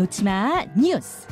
놓치마 뉴스.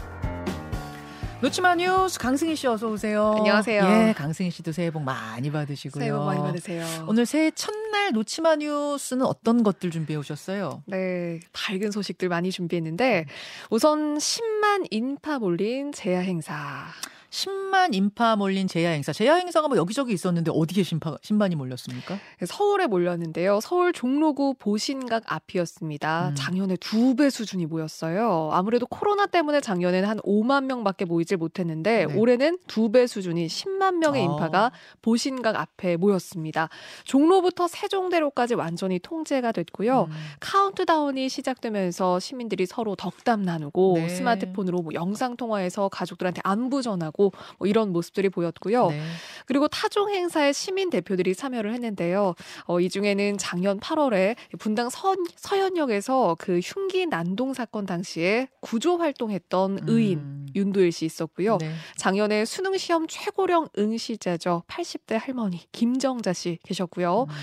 놓치마 뉴스 강승희 씨 어서 오세요. 안녕하세요. 예, 강승희 씨도 새해 복 많이 받으시고요. 새해 복 많이 받으세요. 오늘 새해 첫날 놓치마 뉴스는 어떤 것들 준비해 오셨어요? 네, 밝은 소식들 많이 준비했는데 우선 10만 인파 몰린 제야 행사. 10만 인파 몰린 제야 행사. 제야 행사가 뭐 여기저기 있었는데 어디에 신파, 10만이 몰렸습니까? 서울에 몰렸는데요. 서울 종로구 보신각 앞이었습니다. 음. 작년에 두 배 수준이 모였어요. 아무래도 코로나 때문에 작년에는 한 5만 명밖에 모이질 못했는데 네. 올해는 두 배 수준인 10만 명의 어. 인파가 보신각 앞에 모였습니다. 종로부터 세종대로까지 완전히 통제가 됐고요. 음. 카운트다운이 시작되면서 시민들이 서로 덕담 나누고 네. 스마트폰으로 뭐 영상 통화해서 가족들한테 안부 전하고 뭐 이런 모습들이 보였고요. 네. 그리고 타종 행사에 시민 대표들이 참여를 했는데요. 어, 이 중에는 작년 8월에 분당 서, 서현역에서 그 흉기 난동 사건 당시에 구조 활동했던 의인 음. 윤도일 씨 있었고요. 네. 작년에 수능 시험 최고령 응시자죠. 80대 할머니 김정자 씨 계셨고요. 음.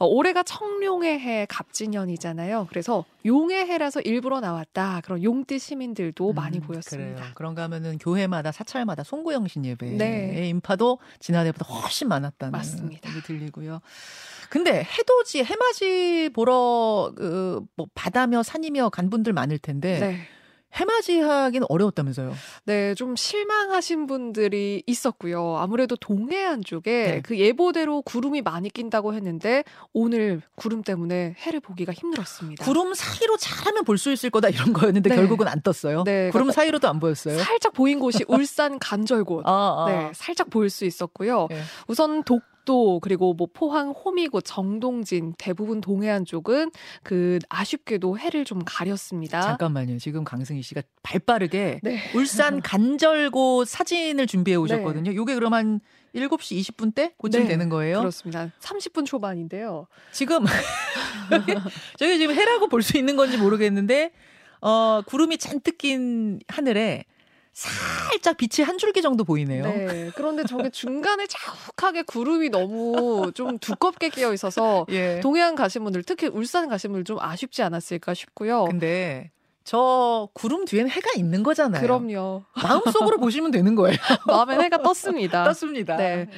어, 올해가 청룡의 해 갑진년이잖아요. 그래서 용의 해라서 일부러 나왔다. 그런 용띠 시민들도 많이 음, 보였습니다. 그래요. 그런가 하면은 교회마다 사찰마다 송구영신 예배의 네. 인파도 지난해 보다 훨씬 많았다는 맞습니다. 얘기 들리고요. 근데 해돋이 해맞이 보러 그, 뭐 바다며 산이며 간 분들 많을 텐데 네. 해맞이 하기는 어려웠다면서요. 네, 좀 실망하신 분들이 있었고요. 아무래도 동해안 쪽에 네. 그 예보대로 구름이 많이 낀다고 했는데 오늘 구름 때문에 해를 보기가 힘들었습니다. 구름 사이로 잘하면 볼 수 있을 거다 이런 거였는데 네. 결국은 안 떴어요. 네, 구름 그러니까 사이로도 안 보였어요. 살짝 보인 곳이 울산 간절곶. 아, 아. 네, 살짝 보일 수 있었고요. 네. 우선 독 도 그리고 뭐 포항, 호미곶, 정동진 대부분 동해안 쪽은 그 아쉽게도 해를 좀 가렸습니다. 잠깐만요. 지금 강승희 씨가 발빠르게 네. 울산 간절곶 사진을 준비해 오셨거든요. 요게 그럼 한 7시 20분 때 고쯤 네, 되는 거예요. 그렇습니다. 30분 초반인데요. 지금 저희 지금 해라고 볼 수 있는 건지 모르겠는데 어 구름이 잔뜩 낀 하늘에 살짝 빛이 한 줄기 정도 보이네요. 네. 그런데 저게 중간에 자욱하게 구름이 너무 좀 두껍게 끼어 있어서 예. 동해안 가신 분들, 특히 울산 가신 분들 좀 아쉽지 않았을까 싶고요. 근데 저 구름 뒤에는 해가 있는 거잖아요. 그럼요. 마음속으로 보시면 되는 거예요. 마음엔 해가 떴습니다. 떴습니다. 네.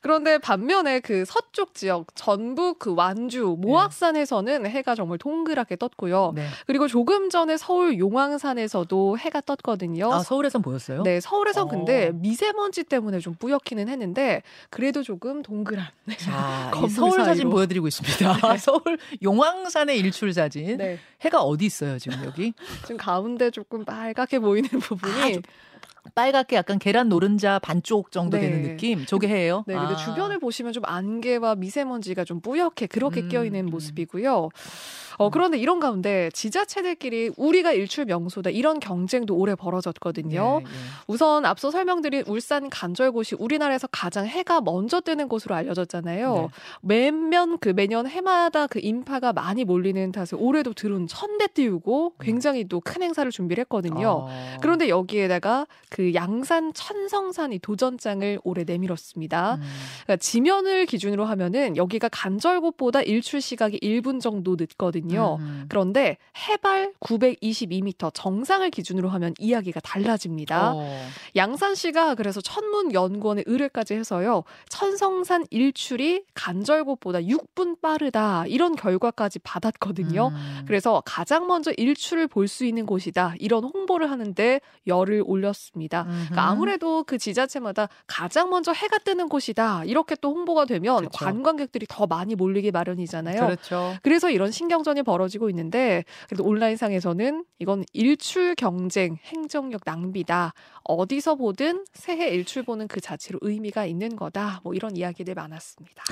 그런데 반면에 그 서쪽 지역, 전북 그 완주, 모악산에서는 해가 정말 동그랗게 떴고요. 네. 그리고 조금 전에 서울 용왕산에서도 해가 떴거든요. 아, 서울에선 보였어요? 네, 서울에선 어. 근데 미세먼지 때문에 좀 뿌옇기는 했는데 그래도 조금 동그란. 건물 서울 사진 사이로. 보여드리고 있습니다. 서울 용왕산의 일출 사진. 네. 해가 어디 있어요, 지금 여기? 지금 가운데 조금 빨갛게 보이는 부분이 아, 좀 빨갛게 약간 계란 노른자 반쪽 정도 네. 되는 느낌. 저게 해예요? 네, 근데 아. 주변을 보시면 좀 안개와 미세먼지가 좀 뿌옇게 그렇게 음, 끼어 있는 음. 모습이고요. 어, 그런데 이런 가운데 지자체들끼리 우리가 일출 명소다 이런 경쟁도 오래 벌어졌거든요. 예, 예. 우선 앞서 설명드린 울산 간절곶이 우리나라에서 가장 해가 먼저 뜨는 곳으로 알려졌잖아요. 네. 매년 그 매년 해마다 그 인파가 많이 몰리는 탓에 올해도 드론 천 대 띄우고 굉장히 또 큰 행사를 준비를 했거든요. 어. 그런데 여기에다가 그 양산 천성산이 도전장을 올해 내밀었습니다. 음. 그러니까 지면을 기준으로 하면은 여기가 간절곶보다 일출 시각이 1분 정도 늦거든요. 음. 그런데 해발 922m 정상을 기준으로 하면 이야기가 달라집니다. 어. 양산시가 그래서 천문연구원의 의뢰까지 해서요. 천성산 일출이 간절곶보다 6분 빠르다. 이런 결과까지 받았거든요. 음. 그래서 가장 먼저 일출을 볼 수 있는 곳이다. 이런 홍보를 하는데 열을 올렸습니다. 그러니까 아무래도 그 지자체마다 가장 먼저 해가 뜨는 곳이다. 이렇게 또 홍보가 되면 그렇죠. 관광객들이 더 많이 몰리기 마련이잖아요. 그렇죠. 그래서 이런 신경전 이 벌어지고 있는데 그래도 온라인상에서는 이건 일출 경쟁, 행정력 낭비다. 어디서 보든 새해 일출 보는 그 자체로 의미가 있는 거다. 뭐 이런 이야기들 많았습니다.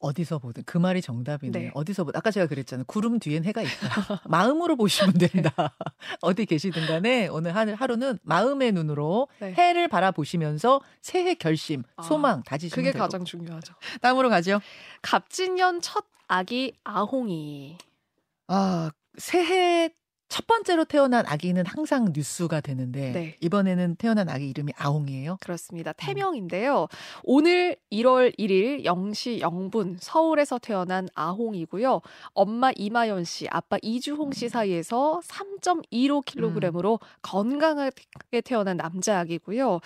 어디서 보든 그 말이 정답이네. 네. 어디서 보든 아까 제가 그랬잖아요. 구름 뒤엔 해가 있다. 마음으로 보시면 된다. 어디 계시든 간에 오늘 하늘 하루는 마음의 눈으로 네. 해를 바라보시면서 새해 결심, 아, 소망 다지시면 그게 되고. 가장 중요하죠. 다음으로 가죠. 갑진년 첫 아기 아홍이. 아, 새해 첫 번째로 태어난 아기는 항상 뉴스가 되는데 네. 이번에는 태어난 아기 이름이 아홍이에요. 그렇습니다. 태명인데요. 오늘 1월 1일 0시 0분 서울에서 태어난 아홍이고요. 엄마 이마연 씨, 아빠 이주홍 씨 사이에서 3.15kg으로 건강하게 태어난 남자 아기고요.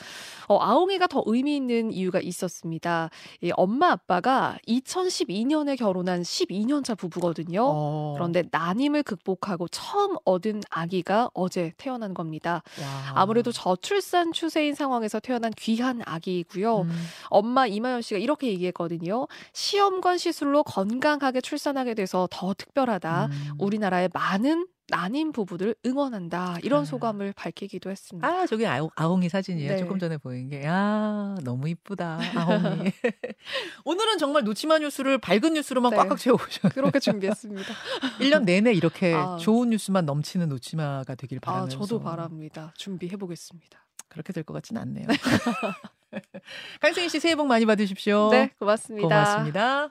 어, 아홍이가 더 의미 있는 이유가 있었습니다. 이 엄마 아빠가 2012년에 결혼한 12년차 부부거든요. 어. 그런데 난임을 극복하고 처음 얻은 아기가 어제 태어난 겁니다. 와. 아무래도 저출산 추세인 상황에서 태어난 귀한 아기이고요. 음. 엄마 이마연 씨가 이렇게 얘기했거든요. 시험관 시술로 건강하게 출산하게 돼서 더 특별하다. 음. 우리나라의 많은 난임 부부들 응원한다. 이런 아. 소감을 밝히기도 했습니다. 아, 저기 아홍, 아홍이 사진이에요. 네. 조금 전에 보인 게. 아, 너무 이쁘다. 아홍이. 오늘은 정말 놓치마 뉴스를 밝은 뉴스로만 네. 꽉꽉 채워오셨어요. 그렇게 준비했습니다. 1년 내내 이렇게 아. 좋은 뉴스만 넘치는 놓치마가 되길 아, 바라면서. 저도 바랍니다. 준비해 보겠습니다. 그렇게 될 것 같진 않네요. 강승희 씨 새해 복 많이 받으십시오. 네, 고맙습니다. 고맙습니다.